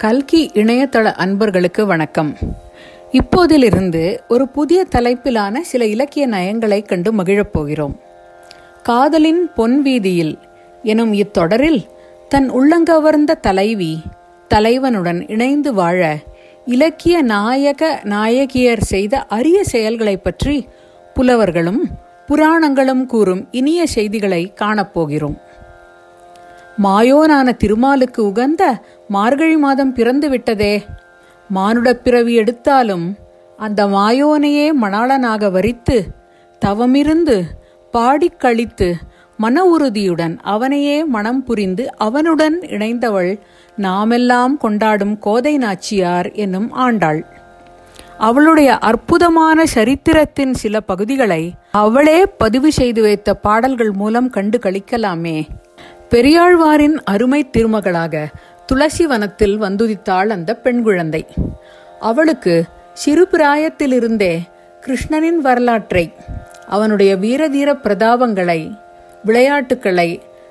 கல்கி இணையதள அன்பர்களுக்கு வணக்கம். இப்போதிலிருந்து ஒரு புதிய தலைப்பிலான சில இலக்கிய நயங்களை கண்டு மகிழப் போகிறோம். காதலின் பொன் வீதியில் எனும் இத்தொடரில் தன் உள்ளங்கவர்ந்த தலைவி தலைவனுடன் இணைந்து வாழ இலக்கிய நாயக நாயகியர் செய்த அரிய செயல்களைப் பற்றி புலவர்களும் புராணங்களும் கூறும் இனிய செய்திகளை காணப்போகிறோம் மாயோனான திருமாலுக்கு உகந்த மார்கழி மாதம் பிறந்து விட்டதே. மானுடப் பிறவி எடுத்தாலும் அந்த மாயோனையே மணாளனாக வரித்து தவமிருந்து பாடிக் கழித்து மன உறுதியுடன் அவனையே மனம் புரிந்து அவனுடன் இணைந்தவள் நாமெல்லாம் கொண்டாடும் கோதை நாச்சியார் என்னும் ஆண்டாள். அவளுடைய அற்புதமான சரித்திரத்தின் சில பகுதிகளை அவளே பதிவு செய்து வைத்த பாடல்கள் மூலம் கண்டு கழிக்கலாமே பெரியாழ்வாரின் அருமை திருமகளாக துளசி வனத்தில் வந்துதித்தாள் அந்த பெண் குழந்தை. அவளுக்கு சிறு பிராயத்திலிருந்தே கிருஷ்ணனின் வரலாற்றை அவனுடைய வீரதீர பிரதாபங்களை விளையாட்டுக்களை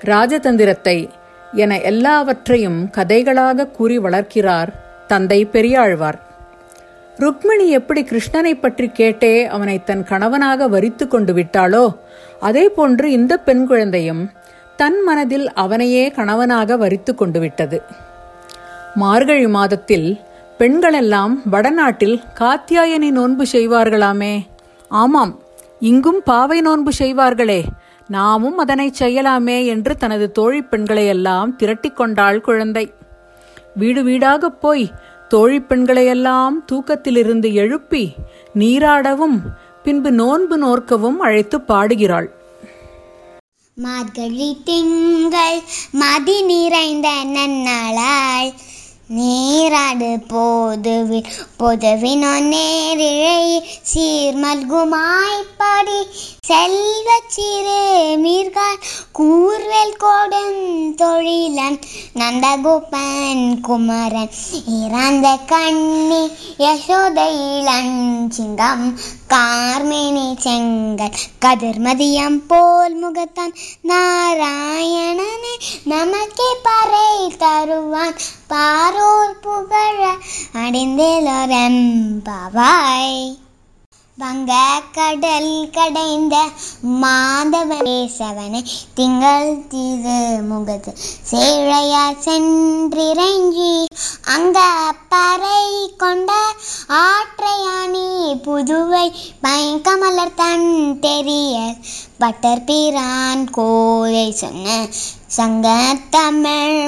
ராஜதந்திரத்தை என எல்லாவற்றையும் கதைகளாக கூறி வளர்க்கிறார் தந்தை பெரியாழ்வார். ருக்மிணி எப்படி கிருஷ்ணனை பற்றி கேட்டே அவனை தன் கணவனாக வரித்து கொண்டு விட்டாளோ அதே போன்று இந்த பெண் குழந்தையும் தன் மனதில் அவனையே கணவனாக வரித்து கொண்டு விட்டது மார்கழி மாதத்தில் பெண்களெல்லாம் வடநாட்டில் காத்தியாயனி நோன்பு செய்வார்களாமே. ஆமாம் இங்கும் பாவை நோன்பு செய்வார்களே. நாமும் அதனை செய்யலாமே என்று தனது தோழி பெண்களையெல்லாம் திரட்டிக் கொண்டாள் குழந்தை. வீடு வீடாகப் போய் தோழி பெண்களையெல்லாம் தூக்கத்திலிருந்து எழுப்பி நீராடவும் பின்பு நோன்பு நோர்க்கவும் அழைத்து பாடுகிறாள். மார்கழி திங்கள் மதி நிறைந்த நன்னாளாள் நேராடு போதுவில் பொதுவினோ நேரிழை சீர்மல்குமாய்ப்படி செல்வ சிறு மீர்கால் கூர்வேல் கோடும் தொழிலன் நந்தகோபன் குமரன். இறந்த கண்ணி யசோத சிங்கம் கார்மேனி செங்கல் கதிர்மதியம் போல் முகத்தான் நாராயணனே. நமக்கே பறை தருவான் பாரோர் புகழ அடைந்தேலோரம் பாவாய் வங்க கடல் கடைந்த மாதவனேசவனை திங்கள் திரு முகத்து சேழையா சென்றிறங்கி அங்க பறை கொண்ட ஆற்றையானி புதுவை பயங்கமலர் தன் தெரிய. பட்டர் பிரான் கோதை சொன்ன சங்க தமிழ்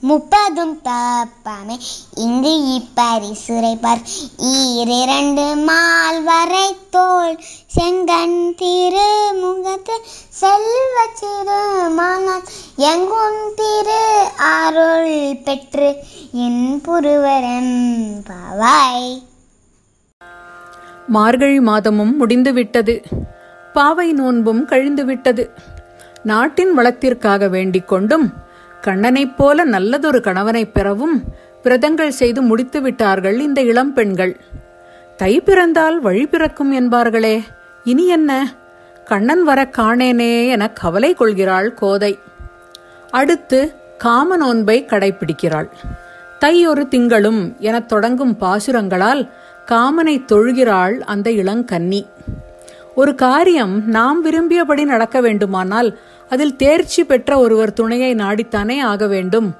முப்பதும் தப்பாமே. இங்கு இப்பரிசுரைப்பார். ஈரிரண்டு மால் வரை தோல் செங்கன் திருமுகத்து செல்வ சிறுமானால் எங்கும் திரு அருள் பெற்று என் புருவரன் பாவாய் மார்கழி மாதமும் முடிந்துவிட்டது. பாவை நோன்பும் கழிந்துவிட்டது. நாட்டின் வளத்திற்காக வேண்டிக் கொண்டும் கண்ணனைப் போல நல்லதொரு கணவனை பெறவும் விரதங்கள் செய்து முடித்து விட்டார்கள் இந்த இளம் பெண்கள். தை பிறந்தால் வழி பிறக்கும் என்பார்களே இனி என்ன? கண்ணன் வர காணேனே என கவலை கொள்கிறாள் கோதை. அடுத்து காம நோன்பை கடைபிடிக்கிறாள் தை ஒரு திங்களும் எனத் தொடங்கும் பாசுரங்களால் காமனை தொழுகிறாள் அந்த இளங்கன்னி. ஒரு காரியம் நாம் விரும்பியபடி நடக்க வேண்டுமானால் அதில் தேர்ச்சி பெற்ற ஒருவர் துணையை நாடித்தானே ஆக வேண்டும்.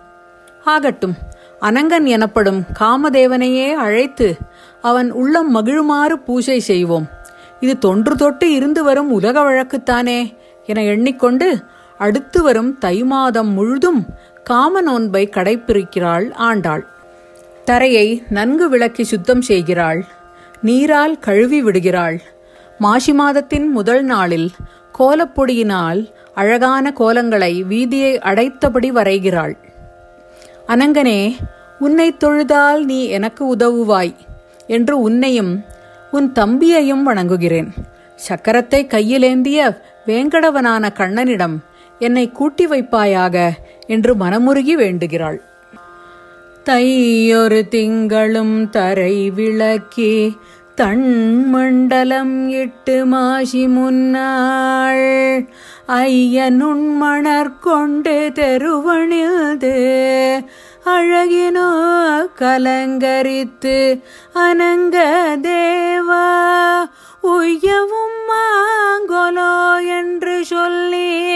ஆகட்டும் அனங்கன் எனப்படும் காமதேவனையே அழைத்து அவன் உள்ளம் மகிழுமாறு பூஜை செய்வோம். இது தொன்று தொட்டு இருந்து வரும் உலக வழக்குத்தானே என எண்ணிக்கொண்டு அடுத்து வரும் தை மாதம் முழுதும் காம நோன்பை கடைப்பிடிக்கிறாள் ஆண்டாள். தரையை நன்கு விளக்கி சுத்தம் செய்கிறாள். நீரால் கழுவி விடுகிறாள். மாசி மாதத்தின் முதல் நாளில் கோலப்பொடியினால் அழகான கோலங்களை வீதியை அடைத்தபடி வரைகிறாள். அனங்கனே உன்னை தொழுதால் நீ எனக்கு உதவுவாய் என்று உன்னையும் உன் தம்பியையும் வணங்குகிறேன். சக்கரத்தை கையிலேந்திய வேங்கடவனான கண்ணனிடம் என்னை கூட்டி வைப்பாயாக என்று மனமுருகி வேண்டுகிறாள். தையொரு திங்களும் தரை விளக்கி தண்மண்டலம் இட்டு மாசி முன்னாள். ஐயனுண்மணர் கொண்டு தெருவணிது அழகினோ கலங்கரித்து அனங்க தேவா. உய்யவும் மாங்கொலோ என்று சொல்லி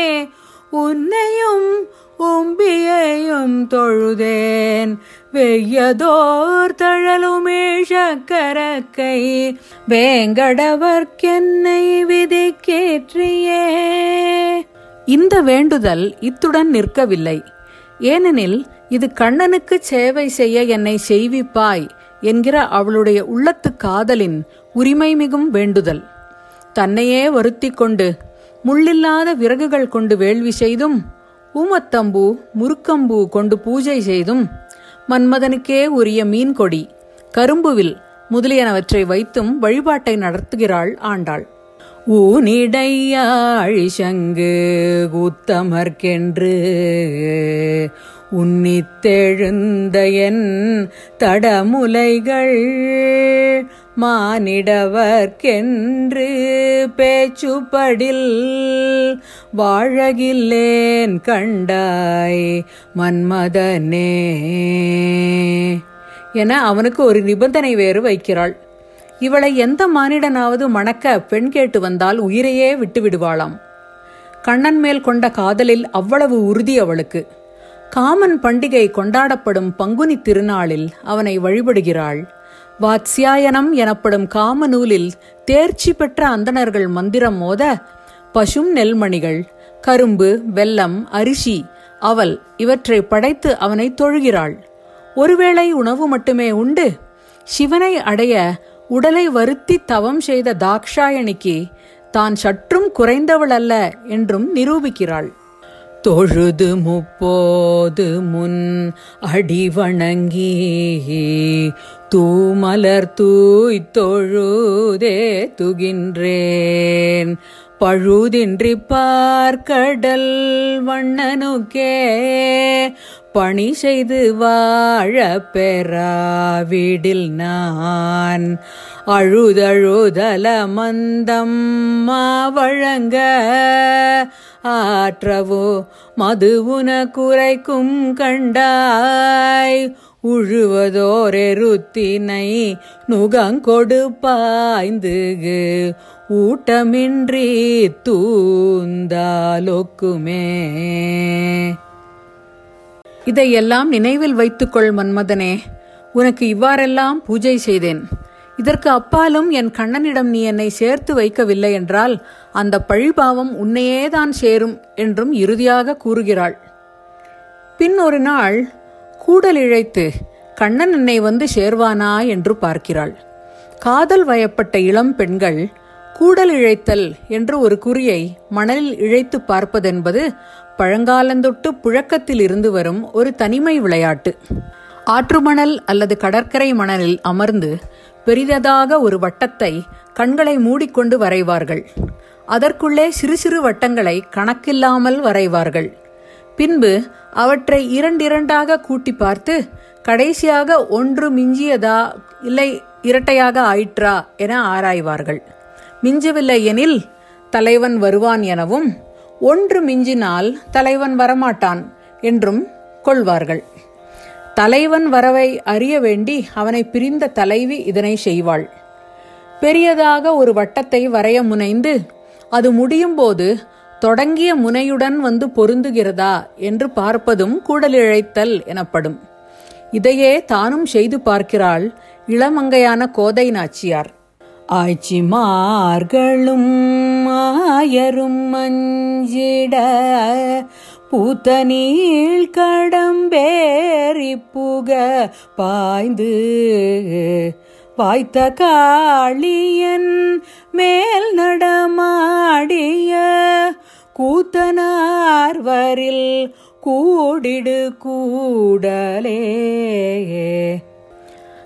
உன்னையும் உம்பியையும் தொழுதேன். வெய்யதோர் தழலுமே சக்கரக்கை வேங்கடவர்க்கென்னை விதிக்கேற்றியே. இந்த வேண்டுதல் இத்துடன் நிற்கவில்லை. ஏனெனில் இது கண்ணனுக்கு சேவை செய்ய என்னை செய்விப்பாய் என்கிற அவளுடைய உள்ளத்து காதலின் உரிமை மிகும் வேண்டுதல். தன்னையே வருத்தி கொண்டு முள்ளில்லாத விறகுகள் கொண்டு வேள்வி செய்தும் ஊமத்தம்பூ முறுக்கம்பூ கொண்டு பூஜை செய்தும் மன்மதனுக்கே உரிய மீன் கொடி கரும்புவில் முதலியனவற்றை வைத்தும் வழிபாட்டை நடத்துகிறாள் ஆண்டாள். ஊனிடையாழி சங்கு கூத்தமர்க்கென்று உன்னித்தெழுந்த என் தடமுலைகள் மானிடவர்க்கென்று பேச்சுப்படில் வாழகில்லேன் கண்டாய் மன்மதனே. என அவனுக்கு ஒரு நிபந்தனை வேறு வைக்கிறாள். இவளை எந்த மானிடனாவது மணக்க பெண் கேட்டு வந்தால் உயிரையே விட்டு விடுவாளாம் கண்ணன் மேல் கொண்ட காதலில் அவ்வளவு உறுதி அவளுக்கு. காமன் பண்டிகை கொண்டாடப்படும் பங்குனி திருநாளில் அவனை வழிபடுகிறாள். வாத்ஸ்யாயனம் எனப்படும் காமநூலில் தேர்ச்சி பெற்ற அந்தணர்கள் மந்திரம் மோத பசும் நெல்மணிகள் கரும்பு வெல்லம் அரிசி அவல் இவற்றை படைத்து அவனை தொழுகிறாள். ஒருவேளை உணவு மட்டுமே உண்டு? சிவனை அடைய உடலை வருத்தி தவம் செய்த தாக்ஷாயணிக்கு தான் சற்றும் குறைந்தவள் அல்ல என்றும் நிரூபிக்கிறாள். தொழுது முப்போது முன் அடி வணங்கி தூமலர் தூய் தொழுதே துகின்றேன். பழுதின்றி பார்க்கடல் வண்ணனுக்கே பணி செய்து வாழ பெறாவிடில் நான். அழுதழுதல மந்தம் மாவழங்க ஆற்றவோ மது உன குறைக்கும் கண்டாய் உழுவதோரெருத்தினை நுகங்கொடு பாய்ந்து ஊட்டமின்றி தூந்தாலொக்குமே. இதையெல்லாம் நினைவில் வைத்துக்கொள் மன்மதனே உனக்கு இவ்வாறெல்லாம் பூஜை செய்தேன். இதற்கு அப்பாலும் என் கண்ணனிடம் நீ என்னை சேர்த்து வைக்கவில்லை என்றால் அந்த பழிபாவம் உன்னையேதான் சேரும் என்றும் இறுதியாக கூறுகிறாள். பின் ஒரு நாள் கூடல் இழைத்து கண்ணன் என்னை வந்து சேர்வானா என்று பார்க்கிறாள். காதல் வயப்பட்ட இளம் பெண்கள் கூடல் இழைத்தல் என்று ஒரு குறியை மணலில் இழைத்து பார்ப்பதென்பது பழங்காலந்தொட்டு புழக்கத்தில் இருந்து வரும் ஒரு தனிமை விளையாட்டு. ஆற்றுமணல் அல்லது கடற்கரை மணலில் அமர்ந்து பெரிததாக ஒரு வட்டத்தை கண்களை மூடிக்கொண்டு வரைவார்கள். அதற்குள்ளே சிறு சிறு வட்டங்களை கணக்கில்லாமல் வரைவார்கள். பின்பு அவற்றை இரண்டிரண்டாக கூட்டி பார்த்து கடைசியாக ஒன்று மிஞ்சியதா? இல்லை இரட்டையாக ஆயிற்றா? என ஆராய்வார்கள். மிஞ்சவில்லை எனில் தலைவன் வருவான் எனவும் ஒன்று மிஞ்சினால் தலைவன் வரமாட்டான் என்றும் கொள்வார்கள். தலைவன் வரவை அறிய வேண்டி அவனை பிரிந்த தலைவி இதனை செய்வாள். பெரியதாக ஒரு வட்டத்தை வரைய முனைந்து அது முடியும் போது தொடங்கிய முனையுடன் வந்து பொருந்துகிறதா என்று பார்ப்பதும் கூடலிழைத்தல் எனப்படும். இதையே தானும் செய்து பார்க்கிறாள் இளமங்கையான கோதை நாச்சியார். ஆய்ச்சிமார்களும் ஆயரும் மஞ்சிட பூத்த நீள் கடம்பேறி புக பாய்ந்து வாய்த்த காளியன் மேல் நடமாடிய கூத்தனார்வரில் கூடிடு கூடலே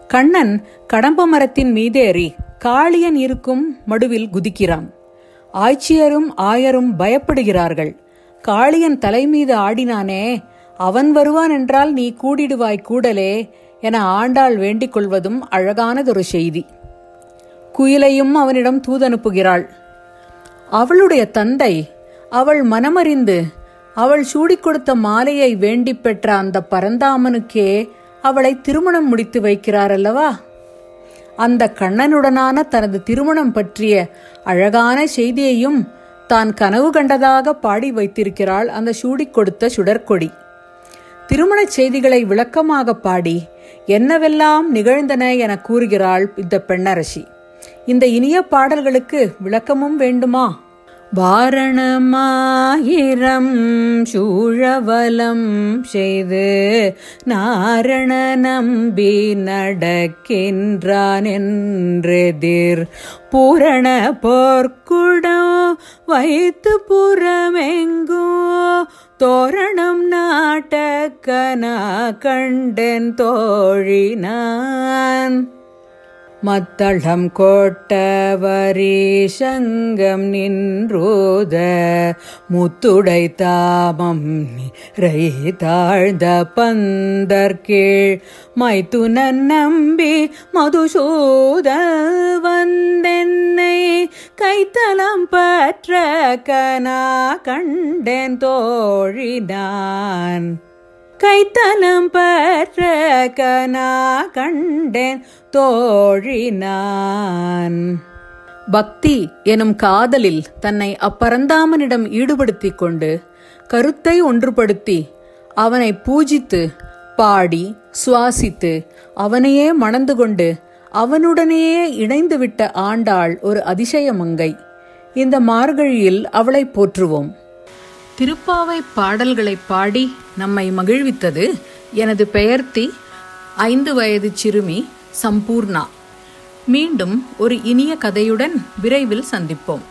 கண்ணன் கடம்ப மரத்தின் மீதேறி காளியன் இருக்கும் மடுவில் குதிக்கிறான். ஆய்ச்சியரும் ஆயரும் பயப்படுகிறார்கள். காளியன் தலை மீது ஆடினானே அவன் வருவான் என்றால் நீ கூடிடுவாய் கூடலே என ஆண்டாள் வேண்டிக் கொள்வதும் அழகானதொரு செய்தி. குயிலையும் அவனிடம் தூதனுப்புகிறாள். அவளுடைய தந்தை அவள் மனமறிந்து அவள் சூடிக் கொடுத்த மாலையை வேண்டி பெற்ற அந்த பரந்தாமனுக்கே அவளை திருமணம் முடித்து வைக்கிறார் அல்லவா? அந்த கண்ணனுடனான தனது திருமணம் பற்றிய அழகான செய்தியையும் தான் கனவு கண்டதாக பாடி வைத்திருக்கிறாள் அந்த சூடிக் கொடுத்த சுடற்கொடி. திருமணச் செய்திகளை விளக்கமாக பாடி என்னவெல்லாம் நிகழ்ந்தன என கூறுகிறாள் இந்த பெண்ணரசி. இந்த இனிய பாடல்களுக்கு விளக்கமும் வேண்டுமா? வாரணமாயிரம் சூழவலம் செய்து நாரண நம்பி நடக்கின்றான் என்றெதிர். பூரண போர்க்குடம் வைத்து புறமெங்கோ தோரணம் நாட்டக்கனா கண்டன் தோழினான். மத்தளம் கோட்டவரீசங்கம் நின்றோத முத்துடை தாமம் ரை தாழ்ந்த பந்தர்கீழ் மைத்துனன் நம்பி மதுசூத வந்தென்னை கைத்தலம் பற்ற கனா கண்டேன் தோழினான். கைத்தலம் பற்ற கனா கண்டேன் தோழினான். பக்தி எனும் காதலில் தன்னை அப்பரந்தாமனிடம் ஈடுபடுத்திக் கொண்டு கருத்தை ஒன்றுபடுத்தி அவனை பூஜித்து பாடி சுவாசித்து அவனையே மணந்து கொண்டு அவனுடனேயே இணைந்துவிட்ட ஆண்டாள் ஒரு அதிசய மங்கை. இந்த மார்கழியில் அவளை போற்றுவோம். திருப்பாவை பாடல்களை பாடி நம்மை மகிழ்வித்தது எனது பெயர்த்தி ஐந்து வயது சிறுமி சம்பூர்ணா. மீண்டும் ஒரு இனிய கதையுடன் விரைவில் சந்திப்போம்.